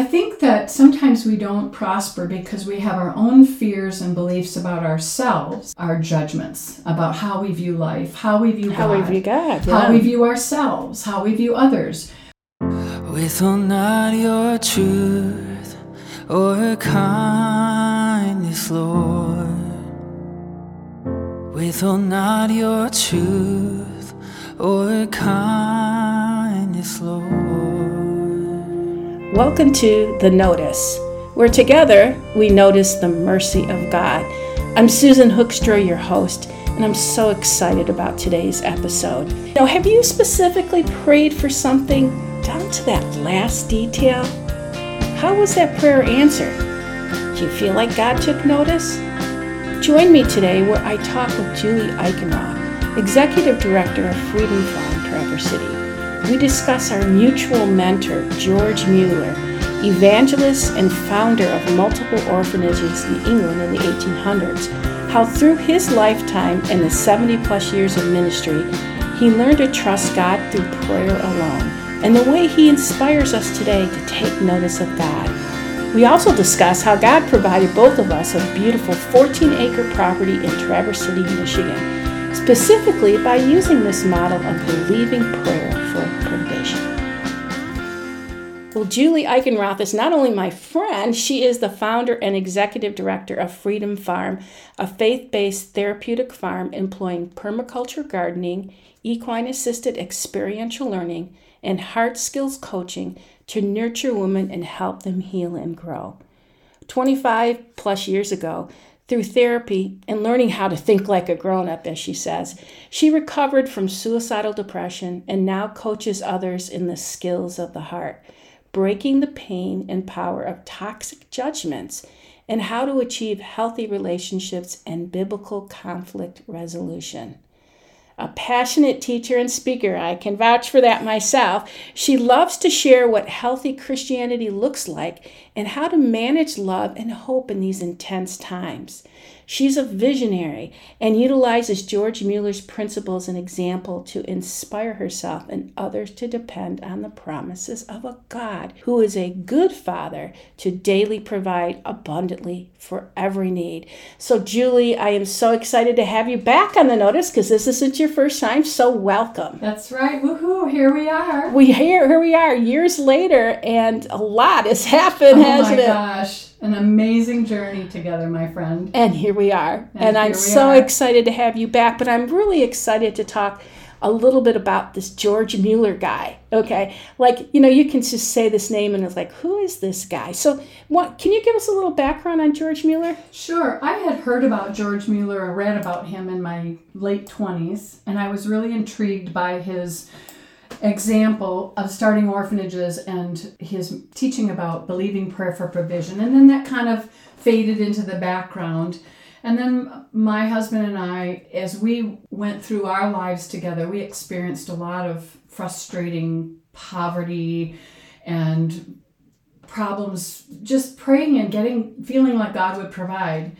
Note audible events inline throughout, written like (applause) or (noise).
I think that sometimes we don't prosper because we have our own fears and beliefs about ourselves, our judgments about how we view life, how we view How God, we view God. how we view ourselves, how we view others. Withhold not your truth or kindness, Lord. Withhold not your truth or kindness, Lord. Welcome to The Notice, where together we notice the mercy of God. I'm Susan Hoekstra, your host, and I'm so excited about today's episode. Now, have you specifically prayed for something down to that last detail? How was that prayer answered? Do you feel like God took notice? Join me today where I talk with Julie Eickenroth, Executive Director of Freedom Farm, Traverse City. We discuss our mutual mentor, George Mueller, evangelist and founder of multiple orphanages in England in the 1800s, how through his lifetime and the 70 plus years of ministry, he learned to trust God through prayer alone, and the way he inspires us today to take notice of God. We also discuss how God provided both of us a beautiful 14 acre property in Traverse City, Michigan, specifically by using this model of believing prayer Well, Julie Eickenroth is not only my friend, she is the founder and executive director of Freedom Farm, a faith based therapeutic farm employing permaculture gardening, equine assisted experiential learning, and hard skills coaching to nurture women and help them heal and grow. 25 plus years ago, through therapy and learning how to think like a grown up, as she says, she recovered from suicidal depression and now coaches others in the skills of the heart, breaking the pain and power of toxic judgments, and how to achieve healthy relationships and biblical conflict resolution a passionate teacher and speaker. I can vouch for that myself. She loves to share what healthy Christianity looks like and how to manage love and hope in these intense times. She's a visionary and utilizes George Mueller's principles and example to inspire herself and others to depend on the promises of a God who is a good father to daily provide abundantly for every need. So, Julie, I am so excited to have you back on the notice because this isn't your first time, so welcome. That's right. Woohoo! Here we are. We here, here we are years later, and a lot has happened, oh hasn't it? Oh my gosh, an amazing journey together, my friend. And here we are. And, And I'm so are. excited to have you back. But I'm really excited to talk a little bit about this George Mueller guy. Okay. Like, you know, you can just say this name and it's like, who is this guy? So, what can you give us a little background on George Mueller? Sure. I had heard about George Mueller or read about him in my late 20s, and I was really intrigued by his example of starting orphanages and his teaching about believing prayer for provision. And then that kind of faded into the background. And then my husband and I, as we went through our lives together, we experienced a lot of frustrating poverty and problems just praying and getting feeling like God would provide.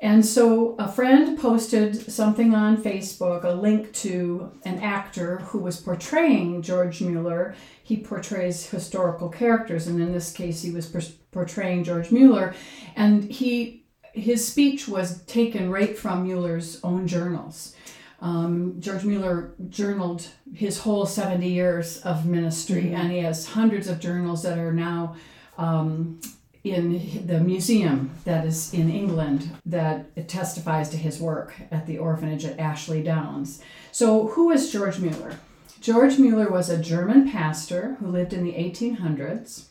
And so a friend posted something on Facebook, a link to an actor who was portraying George Mueller. He portrays historical characters, and in this case, he was por- portraying George Mueller. And he his speech was taken right from Mueller's own journals. Um, George Mueller journaled his whole 70 years of ministry, and he has hundreds of journals that are now um, in the museum that is in England that testifies to his work at the orphanage at Ashley Downs. So, who is George Mueller? George Mueller was a German pastor who lived in the 1800s.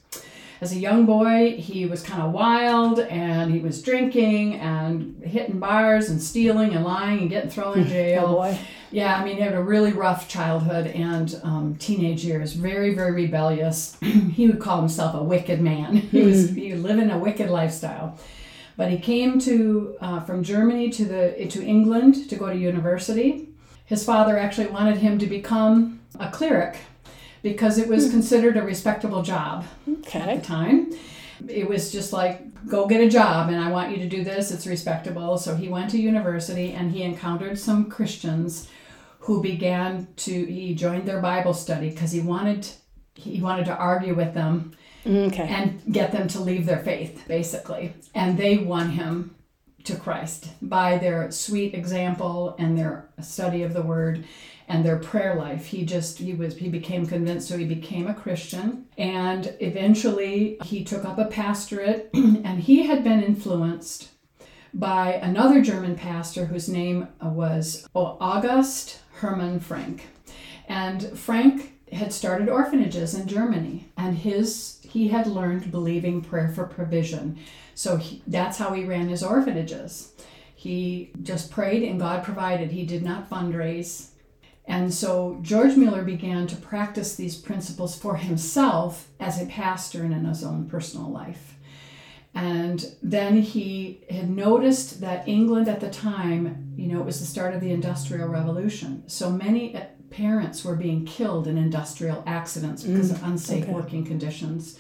As a young boy, he was kind of wild and he was drinking and hitting bars and stealing and lying and getting thrown in (laughs) oh, jail. Oh. Yeah, I mean, he had a really rough childhood and um, teenage years. Very, very rebellious. (clears throat) he would call himself a wicked man. (laughs) He was he was living a wicked lifestyle. But he came to uh, from Germany to the to England to go to university. His father actually wanted him to become a cleric because it was considered a respectable job at the time. It was just like, go get a job and I want you to do this, it's respectable. So he went to university and he encountered some Christians who began to, he joined their Bible study because he wanted, he wanted to argue with them Okay. and get them to leave their faith, basically. And they won him to Christ by their sweet example and their study of the word and their prayer life. He just he was he became convinced so he became a Christian and eventually he took up a pastorate (clears throat) and he had been influenced by another German pastor whose name was August Hermann Francke. And Francke had started orphanages in Germany and his he had learned believing prayer for provision. So he, that's how he ran his orphanages. He just prayed and God provided. He did not fundraise. And so George Mueller began to practice these principles for himself as a pastor and in his own personal life. And then he had noticed that England at the time, you know, it was the start of the Industrial Revolution. So many uh, parents were being killed in industrial accidents because of unsafe okay. working conditions.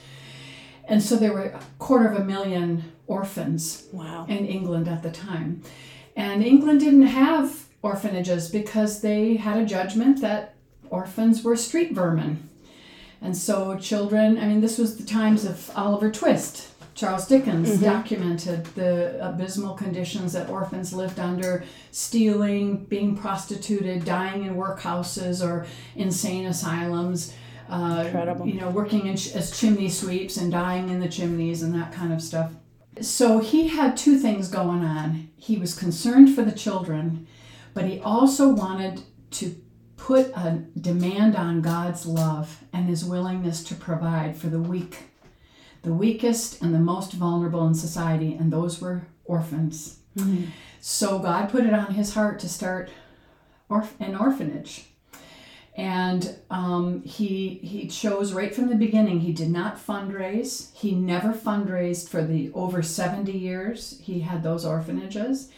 And so there were a quarter of a million orphans Wow. in England at the time. And England didn't have orphanages because they had a judgment that orphans were street vermin. And so children, I mean, this was the times of Oliver Twist. Charles Dickens documented the abysmal conditions that orphans lived under stealing, being prostituted, dying in workhouses or insane asylums. Uh, Incredible. You know, working in, as chimney sweeps and dying in the chimneys and that kind of stuff. So he had two things going on. He was concerned for the children, but he also wanted to put a demand on God's love and his willingness to provide for the weak, the weakest and the most vulnerable in society, and those were orphans. So God put it on his heart to start orph- an orphanage. And um, he he chose right from the beginning. He did not fundraise. He never fundraised for the over seventy years he had those orphanages.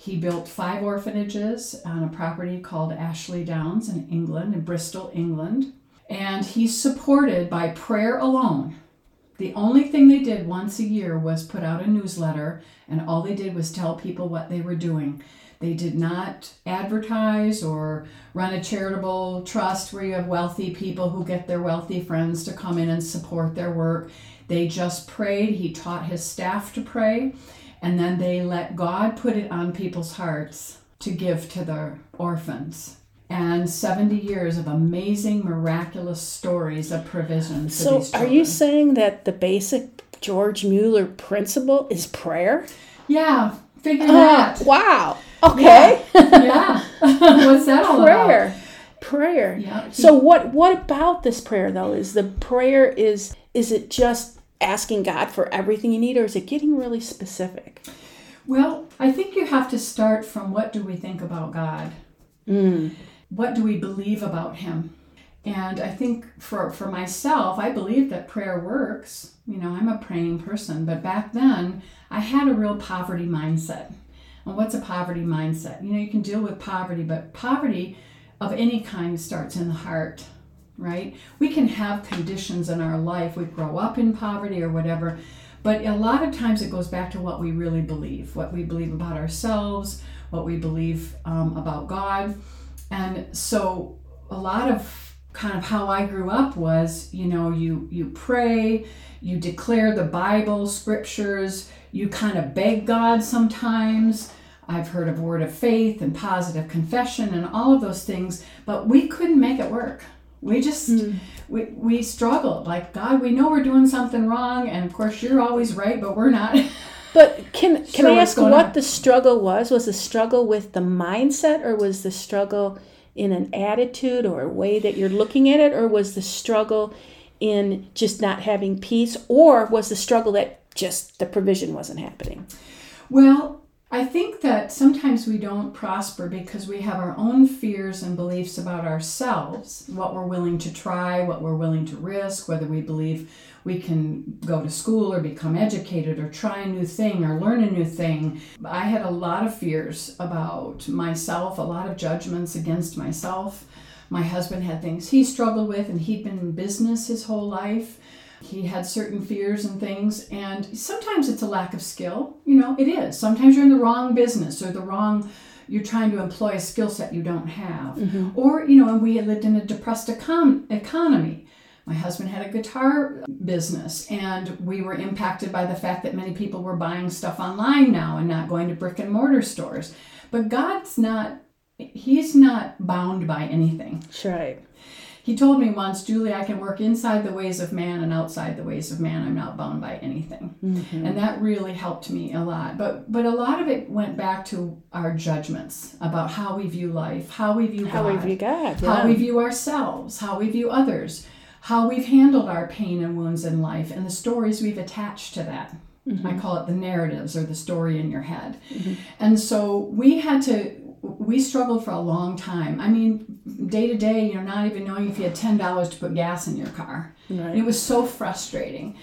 He built five orphanages on a property called Ashley Downs in England, in Bristol, England. And he's supported by prayer alone. The only thing they did once a year was put out a newsletter, and all they did was tell people what they were doing. They did not advertise or run a charitable trust where you have wealthy people who get their wealthy friends to come in and support their work. They just prayed. He taught his staff to pray, and then they let God put it on people's hearts to give to the orphans. And 70 years of amazing, miraculous stories of provision So, are you saying that the basic George Mueller principle is prayer? Yeah, figure Ah, that. wow. Okay. yeah. (laughs) What's that all about? prayer. Prayer. Yeah. So what what about this prayer though? Is the prayer is is it just asking God for everything you need or is it getting really specific? Well, I think you have to start from what do we think about God? Hmm. What do we believe about Him? And I think for, for myself, I believe that prayer works. You know, I'm a praying person, but back then I had a real poverty mindset. And what's a poverty mindset? You know, you can deal with poverty, but poverty of any kind starts in the heart, right? We can have conditions in our life, we grow up in poverty or whatever, but a lot of times it goes back to what we really believe, what we believe about ourselves, what we believe um, about God. And so a lot of kind of how I grew up was, you know, you you pray, you declare the Bible, scriptures, you kind of beg God sometimes. I've heard of word of faith and positive confession and all of those things, but we couldn't make it work. We just hmm. we, we struggled. Like God, we know we're doing something wrong, and of course you're always right, but we're not. (laughs) But can can Sure, I ask what on? the struggle was? Was the struggle with the mindset or was the struggle in an attitude or a way that you're looking at it or was the struggle in just not having peace or was the struggle that just the provision wasn't happening? Well, I think that sometimes we don't prosper because we have our own fears and beliefs about ourselves, what we're willing to try, what we're willing to risk, whether we believe we can go to school or become educated or try a new thing or learn a new thing. I had a lot of fears about myself, a lot of judgments against myself. My husband had things he struggled with, and he'd been in business his whole life. He had certain fears and things, and sometimes it's a lack of skill. You know, it is. Sometimes you're in the wrong business or the wrong, you're trying to employ a skill set you don't have. Mm-hmm. Or, you know, and we lived in a depressed econ- economy. My husband had a guitar business, and we were impacted by the fact that many people were buying stuff online now and not going to brick and mortar stores. But God's not, He's not bound by anything. Sure. Right. He told me once, Julie, I can work inside the ways of man and outside the ways of man. I'm not bound by anything. Mm-hmm. And that really helped me a lot. But but a lot of it went back to our judgments about how we view life, how we view how God, we view God, yeah. how we view ourselves, how we view others, how we've handled our pain and wounds in life, and the stories we've attached to that. Mm-hmm. I call it the narratives or the story in your head. Mm-hmm. And so we had to we struggled for a long time. I mean, day to day, you know, not even knowing if you had ten dollars to put gas in your car. Right. It was so frustrating,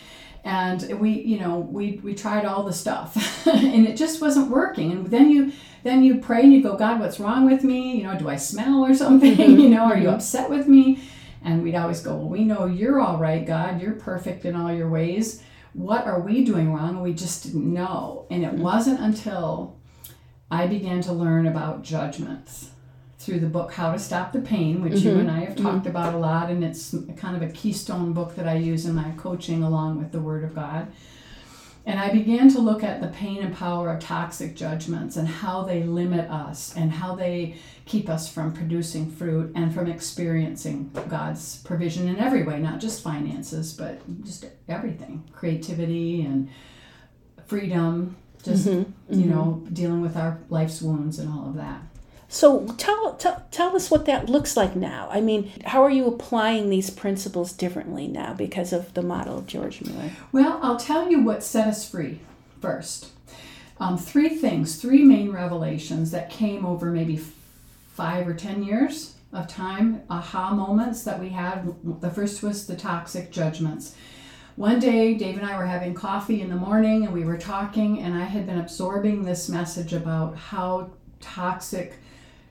and we, you know, we we tried all the stuff, (laughs) and it just wasn't working. And then you then you pray and you go, God, what's wrong with me? You know, do I smell or (laughs) something? Mm-hmm. you know, are you mm-hmm. upset with me? And we'd always go, well, we know you're all right, God. You're perfect in all your ways. What are we doing wrong? We just didn't know. And it mm-hmm. wasn't until I began to learn about judgments through the book How to Stop the Pain, which mm-hmm. you and I have talked mm-hmm. about a lot, and it's kind of a keystone book that I use in my coaching along with the Word of God. And I began to look at the pain and power of toxic judgments and how they limit us and how they keep us from producing fruit and from experiencing God's provision in every way, not just finances, but just everything creativity and freedom just mm-hmm. you mm-hmm. know dealing with our life's wounds and all of that so tell, tell tell us what that looks like now. I mean, how are you applying these principles differently now because of the model of George Mueller? Well, I'll tell you what set us free first. Um, three things, three main revelations that came over maybe five or ten years of time, aha moments that we had. The first was the toxic judgments one day, Dave and I were having coffee in the morning and we were talking, and I had been absorbing this message about how toxic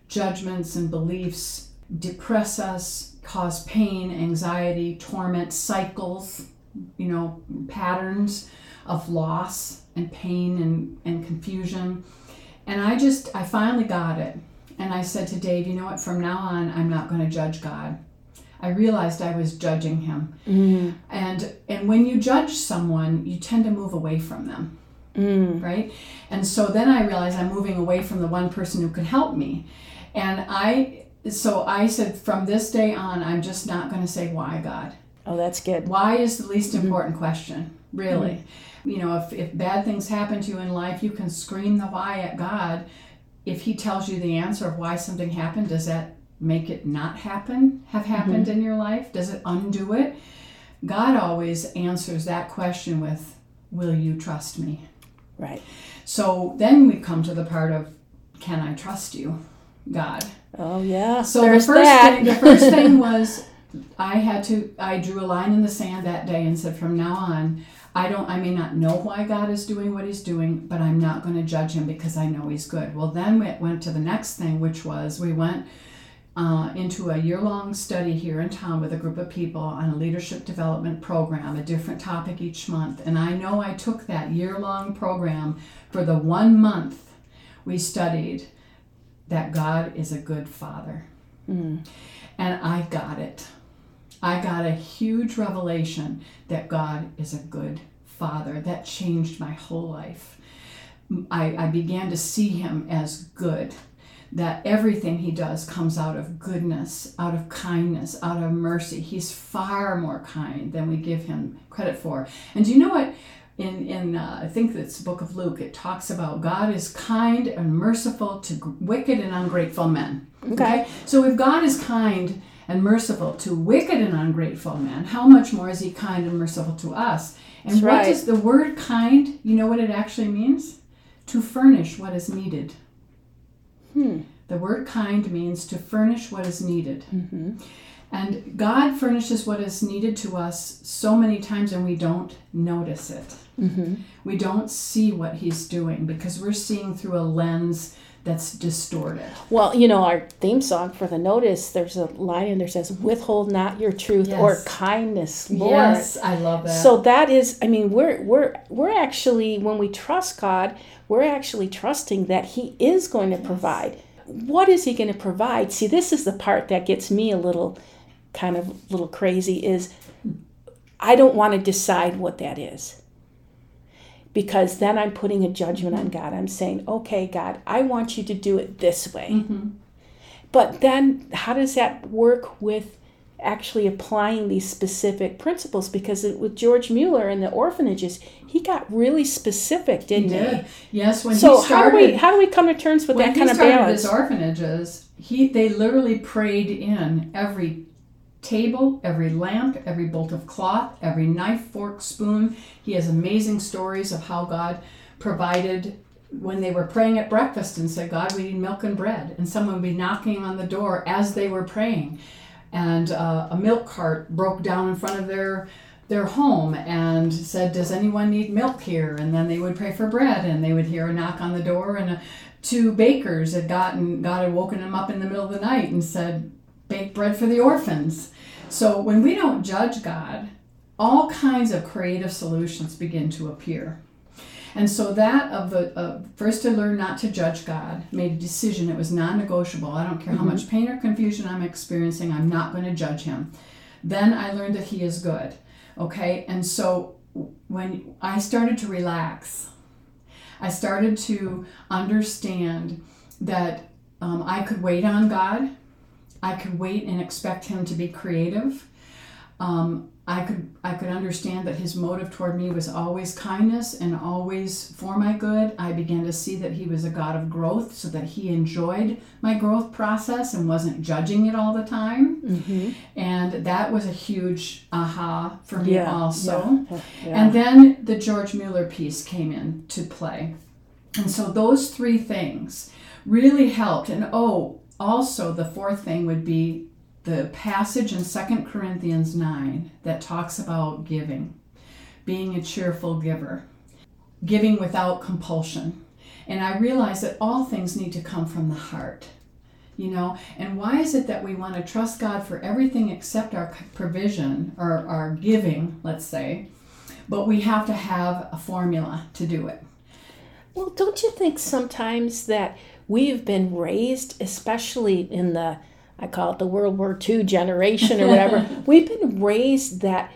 judgments and beliefs depress us, cause pain, anxiety, torment, cycles, you know, patterns of loss and pain and, and confusion. And I just, I finally got it. And I said to Dave, you know what, from now on, I'm not going to judge God. I realized I was judging him. Mm. And and when you judge someone, you tend to move away from them. Mm. Right? And so then I realized I'm moving away from the one person who could help me. And I so I said from this day on I'm just not going to say why God. Oh, that's good. Why is the least mm-hmm. important question, really. Mm-hmm. You know, if, if bad things happen to you in life, you can scream the why at God. If He tells you the answer of why something happened, does that make it not happen, have happened mm-hmm. in your life? Does it undo it? God always answers that question with, Will you trust me? Right. So then we come to the part of, Can I trust you, God? Oh, yeah. So the first, that. thing, the first thing (laughs) was, I had to, I drew a line in the sand that day and said, From now on, I don't I may not know why God is doing what he's doing, but I'm not going to judge him because I know he's good. Well, then we went to the next thing, which was we went uh, into a year long study here in town with a group of people on a leadership development program, a different topic each month. And I know I took that year long program for the one month we studied that God is a good father. Mm. And I got it. I got a huge revelation that God is a good father. That changed my whole life. I, I began to see him as good that everything he does comes out of goodness, out of kindness, out of mercy. He's far more kind than we give him credit for. And do you know what? In, in uh, I think it's the book of Luke, it talks about God is kind and merciful to wicked and ungrateful men. Okay. okay? So if God is kind and merciful to wicked and ungrateful men, how much more is he kind and merciful to us? And That's what right. does the word kind, you know what it actually means? To furnish what is needed. Hmm. The word kind means to furnish what is needed. Mm-hmm. And God furnishes what is needed to us so many times and we don't notice it. Mm-hmm. We don't see what He's doing because we're seeing through a lens that's distorted. Well, you know, our theme song for the notice, there's a line in there says, "Withhold not your truth yes. or kindness, Lord." Yes, I love that. So that is, I mean, we're we're we're actually when we trust God, we're actually trusting that He is going to yes. provide what is he going to provide? See, this is the part that gets me a little kind of a little crazy is I don't want to decide what that is. Because then I'm putting a judgment on God. I'm saying, okay, God, I want you to do it this way. Mm-hmm. But then how does that work with actually applying these specific principles? Because it, with George Mueller and the orphanages, he got really specific, didn't he? did. Yes, when So he started, how do we how do we come to terms with that kind of balance? his orphanages, he they literally prayed in every table, every lamp, every bolt of cloth, every knife, fork, spoon. He has amazing stories of how God provided when they were praying at breakfast and said, God, we need milk and bread. And someone would be knocking on the door as they were praying. And uh, a milk cart broke down in front of their their home and said, Does anyone need milk here? And then they would pray for bread and they would hear a knock on the door and uh, two bakers had gotten God had woken them up in the middle of the night and said, Bake bread for the orphans. So when we don't judge God, all kinds of creative solutions begin to appear. And so that of the uh, first to learn not to judge God made a decision. It was non-negotiable. I don't care how much pain or confusion I'm experiencing. I'm not going to judge Him. Then I learned that He is good. Okay, and so when I started to relax, I started to understand that um, I could wait on God. I could wait and expect Him to be creative. Um, I could I could understand that his motive toward me was always kindness and always for my good. I began to see that he was a God of growth, so that he enjoyed my growth process and wasn't judging it all the time. Mm-hmm. And that was a huge aha for me Yeah, also. yeah, yeah. And then the George Mueller piece came in to play. And so those three things really helped. And oh, also the fourth thing would be the passage in Second Corinthians 9 that talks about giving, being a cheerful giver, giving without compulsion. And I realize that all things need to come from the heart. You know, and why is it that we want to trust God for everything except our provision or our giving, let's say, but we have to have a formula to do it? Well, don't you think sometimes that we've been raised, especially in the, I call it the World War II generation or whatever, (laughs) we've been raised that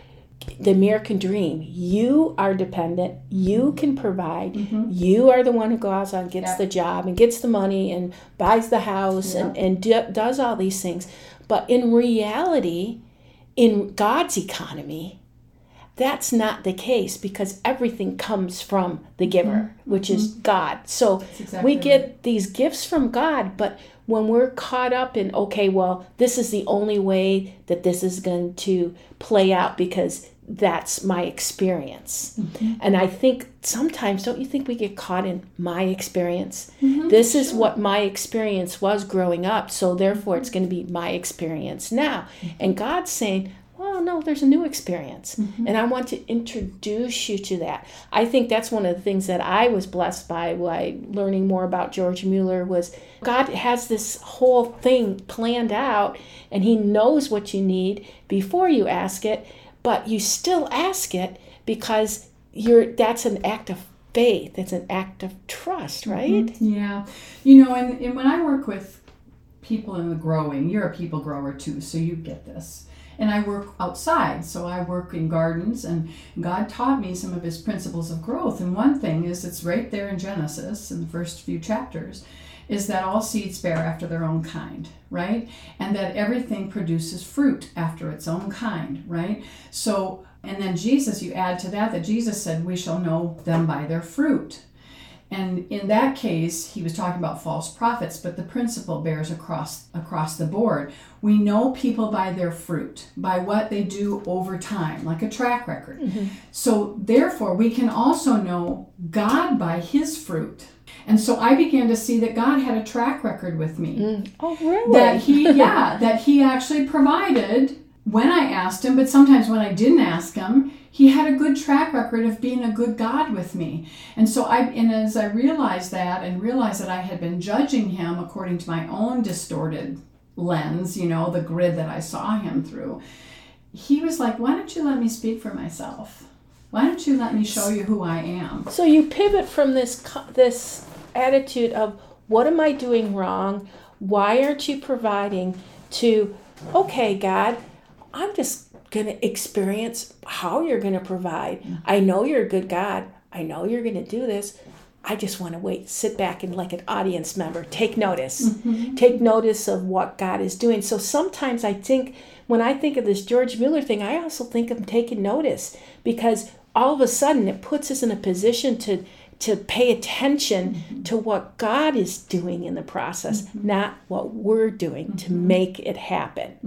the American dream, you are dependent, you can provide, mm-hmm. you are the one who goes out and gets Yeah. the job and gets the money and buys the house and, and do, does all these things. But in reality, in God's economy, that's not the case because everything comes from the giver, mm-hmm. which is mm-hmm. God. So exactly we get these gifts from God, but when we're caught up in, okay, well, this is the only way that this is going to play out because that's my experience. Mm-hmm. And I think sometimes, don't you think we get caught in my experience? Mm-hmm. this is what my experience was growing up, so therefore it's mm-hmm. going to be my experience now. And God's saying, well, no, there's a new experience. Mm-hmm. And I want to introduce you to that. I think that's one of the things that I was blessed by by learning more about George Mueller was God has this whole thing planned out and he knows what you need before you ask it, but you still ask it because you're that's an act of faith. It's an act of trust, mm-hmm. right? Yeah. You know, and, and when I work with people in the growing, you're a people grower too, so you get this. And I work outside, so I work in gardens, and God taught me some of his principles of growth. And one thing is, it's right there in Genesis in the first few chapters, is that all seeds bear after their own kind, right? And that everything produces fruit after its own kind, right? So, and then Jesus, you add to that that Jesus said, We shall know them by their fruit. And in that case, he was talking about false prophets, but the principle bears across across the board. We know people by their fruit, by what they do over time, like a track record. Mm-hmm. So therefore, we can also know God by his fruit. And so I began to see that God had a track record with me mm. Oh, really? that he (laughs) yeah that he actually provided when i asked him but sometimes when i didn't ask him he had a good track record of being a good god with me and so i and as i realized that and realized that i had been judging him according to my own distorted lens you know the grid that i saw him through he was like why don't you let me speak for myself why don't you let me show you who i am So you pivot from this this attitude of what am I doing wrong? Why aren't you providing? To okay, God, I'm just going to experience how you're going to provide. Mm-hmm. I know you're a good God. I know you're going to do this. I just want to wait, sit back and like an audience member, take notice. Mm-hmm. Take notice of what God is doing. So sometimes I think when I think of this George Mueller thing, I also think of taking notice because all of a sudden it puts us in a position to to pay attention mm-hmm. to what God is doing in the process, mm-hmm. not what we're doing to mm-hmm. make it happen.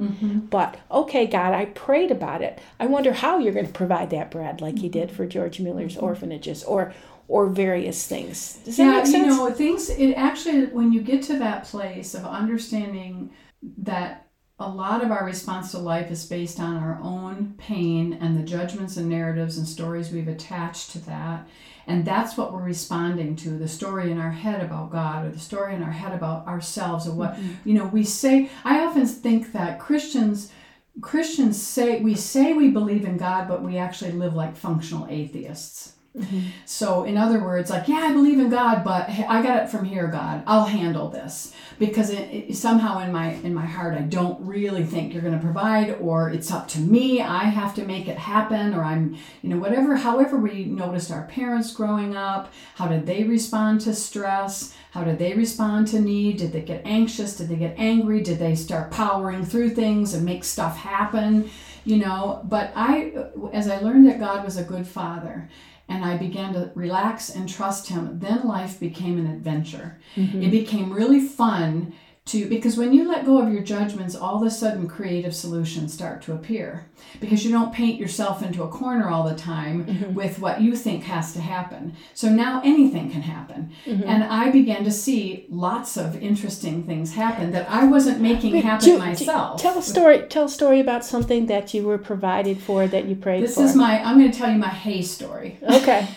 But okay, God, I prayed about it. I wonder how you're going to provide that bread like you did for George Mueller's orphanages or or various things. Does that yeah, make sense? you know, things. It actually, when you get to that place of understanding that a lot of our response to life is based on our own pain and the judgments and narratives and stories we've attached to that. And that's what we're responding to the story in our head about God or the story in our head about ourselves or what, mm-hmm. you know, we say. I often think that Christians. Christians say we say we believe in God, but we actually live like functional atheists. (laughs) So, in other words, like, yeah, I believe in God, but I got it from here, God. I'll handle this because it, it, somehow in my in my heart, I don't really think you're going to provide, or it's up to me. I have to make it happen, or I'm, you know, whatever. However, we noticed our parents growing up. How did they respond to stress? How did they respond to need? Did they get anxious? Did they get angry? Did they start powering through things and make stuff happen? You know, but I, as I learned that God was a good father and I began to relax and trust him, then life became an adventure. Mm-hmm. It became really fun to because when you let go of your judgments, all of a sudden creative solutions start to appear because you don't paint yourself into a corner all the time mm-hmm. with what you think has to happen. So now anything can happen. Mm-hmm. And I began to see lots of interesting things happen that I wasn't making happen Do- do- myself. Tell a story. Tell a story about something that you were provided for that you prayed this for. is my I'm going to tell you my hay story. okay. (laughs)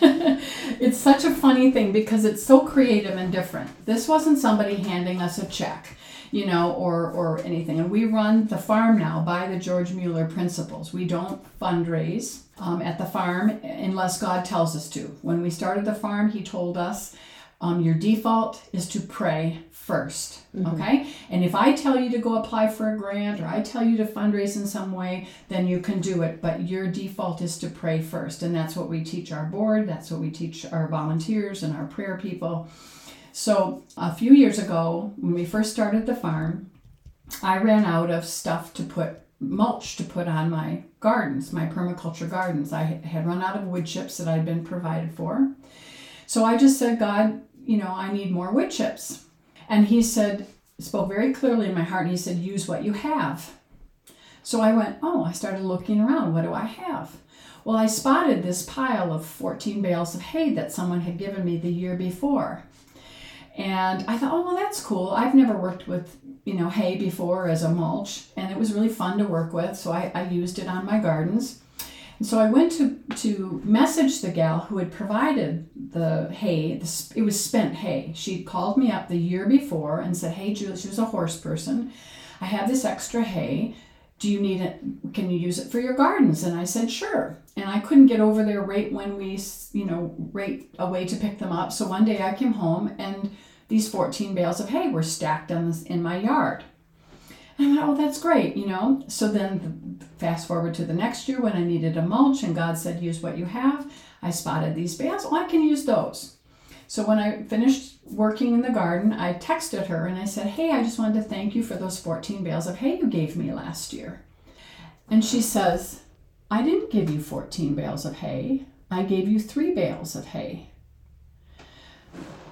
it's such a funny thing because it's so creative and different. This wasn't somebody handing us a check, you know, or or anything. And we run the farm now by the George Mueller principles. We don't fundraise um, at the farm unless God tells us to. When we started the farm, He told us. Um, your default is to pray 1st okay? And if I tell you to go apply for a grant or I tell you to fundraise in some way, then you can do it. But your default is to pray first. And that's what we teach our board, that's what we teach our volunteers and our prayer people. So a few years ago, when we first started the farm, I ran out of stuff to put mulch to put on my gardens, my permaculture gardens. I had run out of wood chips that I'd been provided for. So I just said, God, you know, I need more wood chips. And he said, spoke very clearly in my heart, and he said, use what you have. So I went, oh, I started looking around. What do I have? Well, I spotted this pile of 14 bales of hay that someone had given me the year before. And I thought, oh, well, that's cool. I've never worked with, you know, hay before as a mulch, and it was really fun to work with. So I, I used it on my gardens. And so I went to, to message the gal who had provided the hay. The, it was spent hay. She called me up the year before and said, hey, Julie, she was a horse person. I have this extra hay. Do you need it? Can you use it for your gardens? And I said, sure. And I couldn't get over there right when we, you know, right away to pick them up. So one day I came home and these 14 bales of hay were stacked on this, in my yard. And I thought oh, that's great, you know. So then, fast forward to the next year when I needed a mulch, and God said, use what you have. I spotted these bales. Oh, I can use those. So when I finished working in the garden, I texted her and I said, hey, I just wanted to thank you for those 14 bales of hay you gave me last year. And she says, I didn't give you 14 bales of hay. I gave you three bales of hay.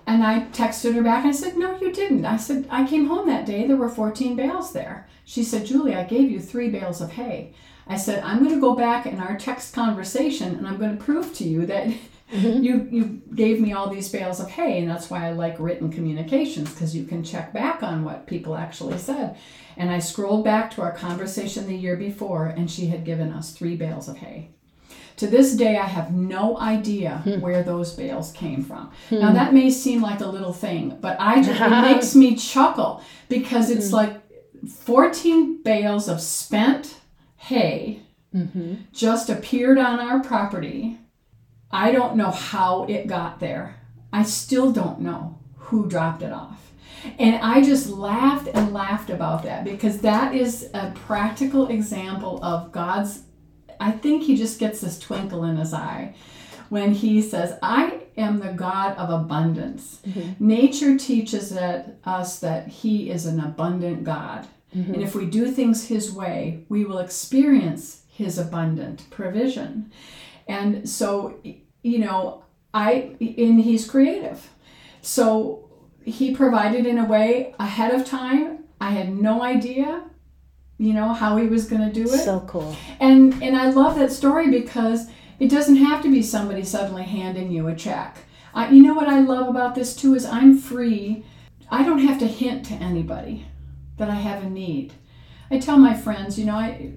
And I texted her back and I said, No, you didn't. I said, I came home that day, there were 14 bales there. She said, Julie, I gave you three bales of hay. I said, I'm going to go back in our text conversation and I'm going to prove to you that Mm-hmm. you, you gave me all these bales of hay. And that's why I like written communications because you can check back on what people actually said. And I scrolled back to our conversation the year before and she had given us three bales of hay. To this day, I have no idea hmm. where those bales came from. Hmm. Now, that may seem like a little thing, but I just, it (laughs) makes me chuckle because it's hmm. like 14 bales of spent hay mm-hmm. just appeared on our property. I don't know how it got there. I still don't know who dropped it off. And I just laughed and laughed about that because that is a practical example of God's. I think he just gets this twinkle in his eye when he says, I am the God of abundance. Mm-hmm. Nature teaches that, us that he is an abundant God. Mm-hmm. And if we do things his way, we will experience his abundant provision. And so, you know, I, and he's creative. So he provided in a way ahead of time. I had no idea, you know, how he was going to do it. So cool. And and I love that story because it doesn't have to be somebody suddenly handing you a check. I, you know what I love about this too is I'm free. I don't have to hint to anybody that I have a need. I tell my friends, you know, I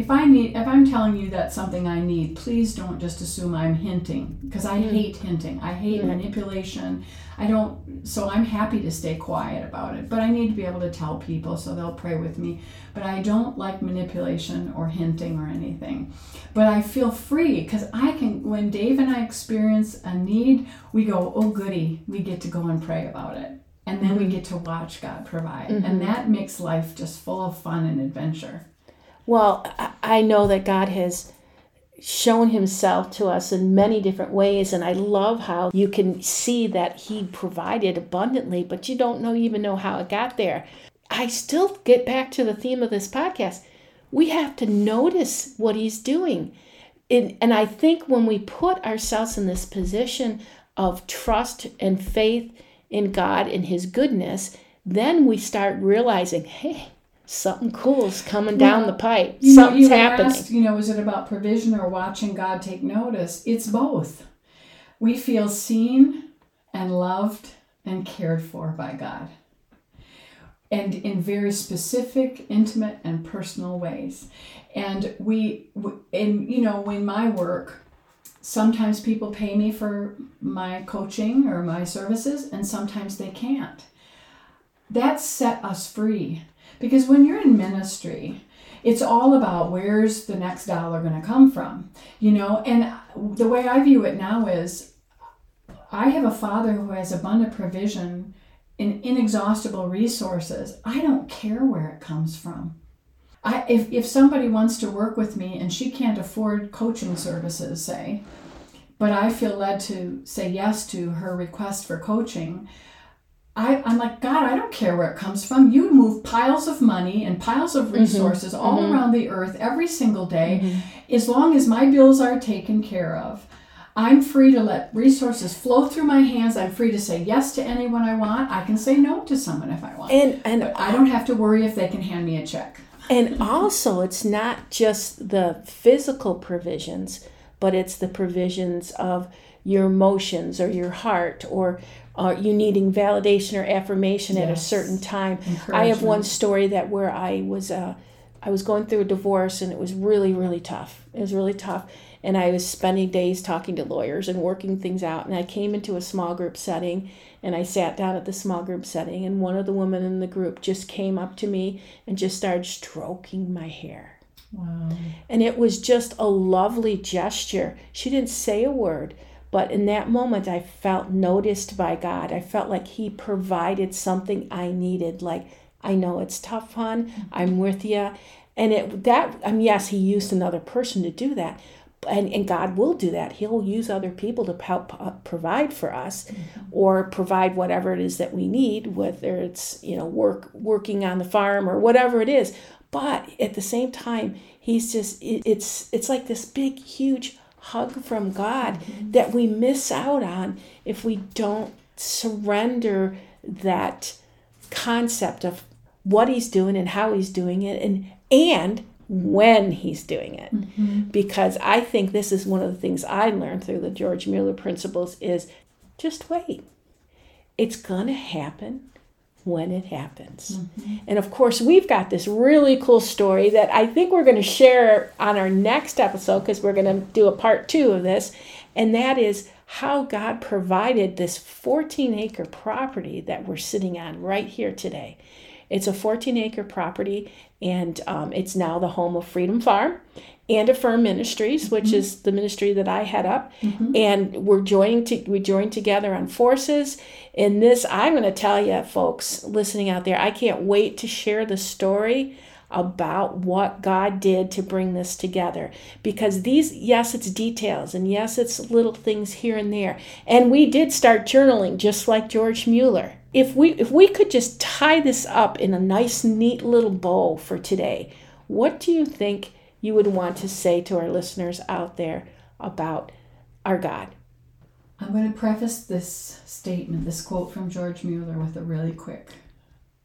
if I need if I'm telling you that something I need, please don't just assume I'm hinting because I mm. hate hinting. I hate mm. manipulation. I don't so I'm happy to stay quiet about it, but I need to be able to tell people so they'll pray with me. But I don't like manipulation or hinting or anything. But I feel free cuz I can when Dave and I experience a need, we go, "Oh goody, we get to go and pray about it." And then mm-hmm. we get to watch God provide. Mm-hmm. And that makes life just full of fun and adventure. Well, I know that God has shown himself to us in many different ways and I love how you can see that he provided abundantly but you don't know even know how it got there. I still get back to the theme of this podcast. We have to notice what he's doing. And, and I think when we put ourselves in this position of trust and faith in God and his goodness, then we start realizing, hey, something cool is coming down the pipe. You Something's know, you happening. Asked, you know, is it about provision or watching God take notice? It's both. We feel seen and loved and cared for by God. And in very specific, intimate, and personal ways. And we, and you know, in my work, sometimes people pay me for my coaching or my services, and sometimes they can't. That set us free because when you're in ministry, it's all about where's the next dollar going to come from, you know? And the way I view it now is I have a father who has abundant provision and inexhaustible resources. I don't care where it comes from. I, if, if somebody wants to work with me and she can't afford coaching services, say, but I feel led to say yes to her request for coaching, I, I'm like, God, I don't care where it comes from. You move piles of money and piles of mm-hmm. resources mm-hmm. all mm-hmm. around the earth every single day. Mm-hmm. As long as my bills are taken care of, I'm free to let resources flow through my hands. I'm free to say yes to anyone I want. I can say no to someone if I want. And and but I don't have to worry if they can hand me a check. And also, it's not just the physical provisions, but it's the provisions of your emotions or your heart or uh, you needing validation or affirmation yes. at a certain time. I have one story that where I was uh, I was going through a divorce and it was really really tough. It was really tough, and I was spending days talking to lawyers and working things out. And I came into a small group setting, and I sat down at the small group setting, and one of the women in the group just came up to me and just started stroking my hair. Wow. And it was just a lovely gesture. She didn't say a word, but in that moment, I felt noticed by God. I felt like He provided something I needed. Like, I know it's tough, hon. I'm with you. And it that I mean, yes, He used another person to do that, and, and God will do that. He'll use other people to help uh, provide for us, mm-hmm. or provide whatever it is that we need, whether it's you know work working on the farm or whatever it is. But at the same time, He's just it, it's it's like this big, huge hug from God mm-hmm. that we miss out on if we don't surrender that concept of what he's doing and how he's doing it and and when he's doing it mm-hmm. because i think this is one of the things i learned through the george mueller principles is just wait it's going to happen when it happens. Mm-hmm. And of course, we've got this really cool story that I think we're going to share on our next episode because we're going to do a part two of this. And that is how God provided this 14 acre property that we're sitting on right here today. It's a 14 acre property, and um, it's now the home of Freedom Farm and Affirm Ministries, which mm-hmm. is the ministry that I head up. Mm-hmm. And we're joining to we joined together on forces. In this, I'm going to tell you, folks listening out there, I can't wait to share the story about what God did to bring this together. Because these, yes, it's details, and yes, it's little things here and there. And we did start journaling just like George Mueller. If we if we could just tie this up in a nice, neat little bow for today, what do you think you would want to say to our listeners out there about our God? I'm going to preface this statement, this quote from George Mueller, with a really quick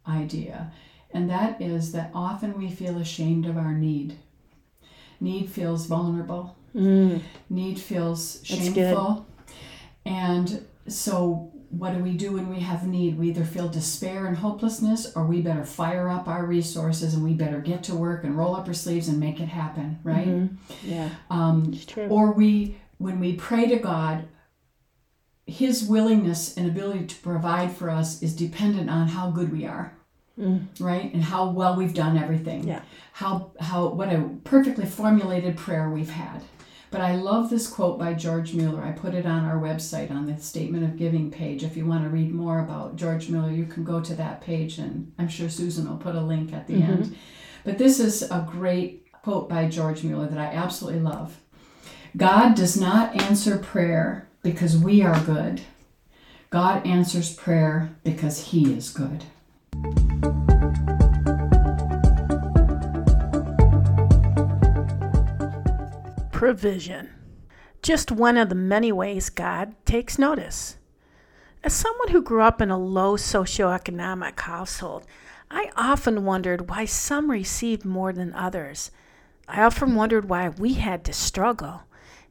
idea. And that is that often we feel ashamed of our need. Need feels vulnerable. Mm. Need feels shameful. And so, what do we do when we have need? We either feel despair and hopelessness, or we better fire up our resources and we better get to work and roll up our sleeves and make it happen, right? Mm-hmm. Yeah. Um, it's true. Or we, when we pray to God, His willingness and ability to provide for us is dependent on how good we are mm. right? And how well we've done everything. Yeah. How how what a perfectly formulated prayer we've had. But I love this quote by George Mueller. I put it on our website on the Statement of Giving page. If you want to read more about George Mueller, you can go to that page, and I'm sure Susan will put a link at the mm-hmm. end. But this is a great quote by George Mueller that I absolutely love. God does not answer prayer because we are good. God answers prayer because He is good. Provision. Just one of the many ways God takes notice. As someone who grew up in a low socioeconomic household, I often wondered why some received more than others. I often wondered why we had to struggle.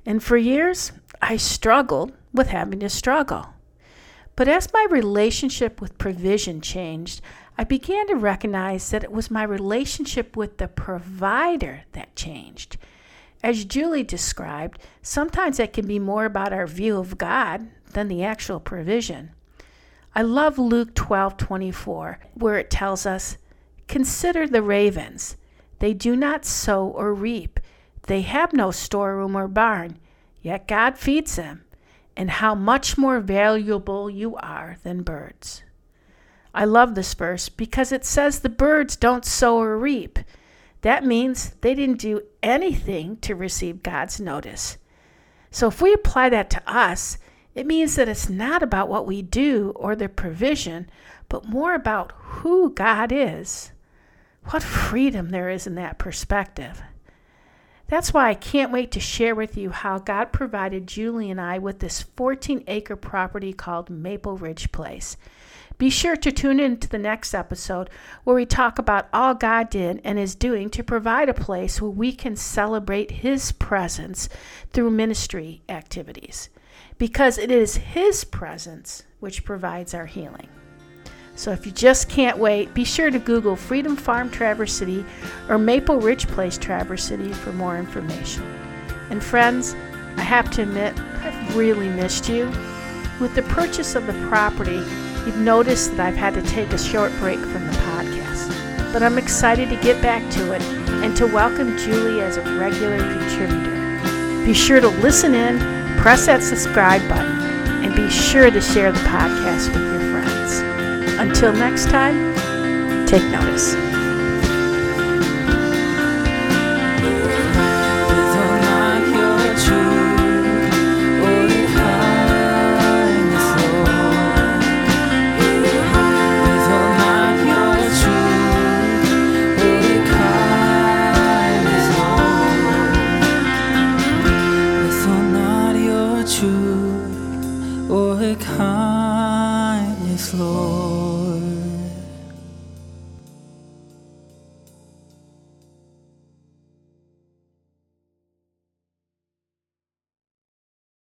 And for years, I struggled with having to struggle. But as my relationship with provision changed, I began to recognize that it was my relationship with the provider that changed. As Julie described, sometimes it can be more about our view of God than the actual provision. I love Luke 12:24, where it tells us, "Consider the ravens. They do not sow or reap. They have no storeroom or barn, yet God feeds them and how much more valuable you are than birds. I love this verse because it says the birds don't sow or reap. That means they didn't do anything to receive God's notice. So if we apply that to us, it means that it's not about what we do or the provision, but more about who God is. What freedom there is in that perspective. That's why I can't wait to share with you how God provided Julie and I with this 14 acre property called Maple Ridge Place. Be sure to tune in to the next episode where we talk about all God did and is doing to provide a place where we can celebrate His presence through ministry activities. Because it is His presence which provides our healing. So if you just can't wait, be sure to Google Freedom Farm Traverse City or Maple Ridge Place Traverse City for more information. And friends, I have to admit, I've really missed you. With the purchase of the property, you've noticed that I've had to take a short break from the podcast. But I'm excited to get back to it and to welcome Julie as a regular contributor. Be sure to listen in, press that subscribe button, and be sure to share the podcast with your friends. until next time, take notice.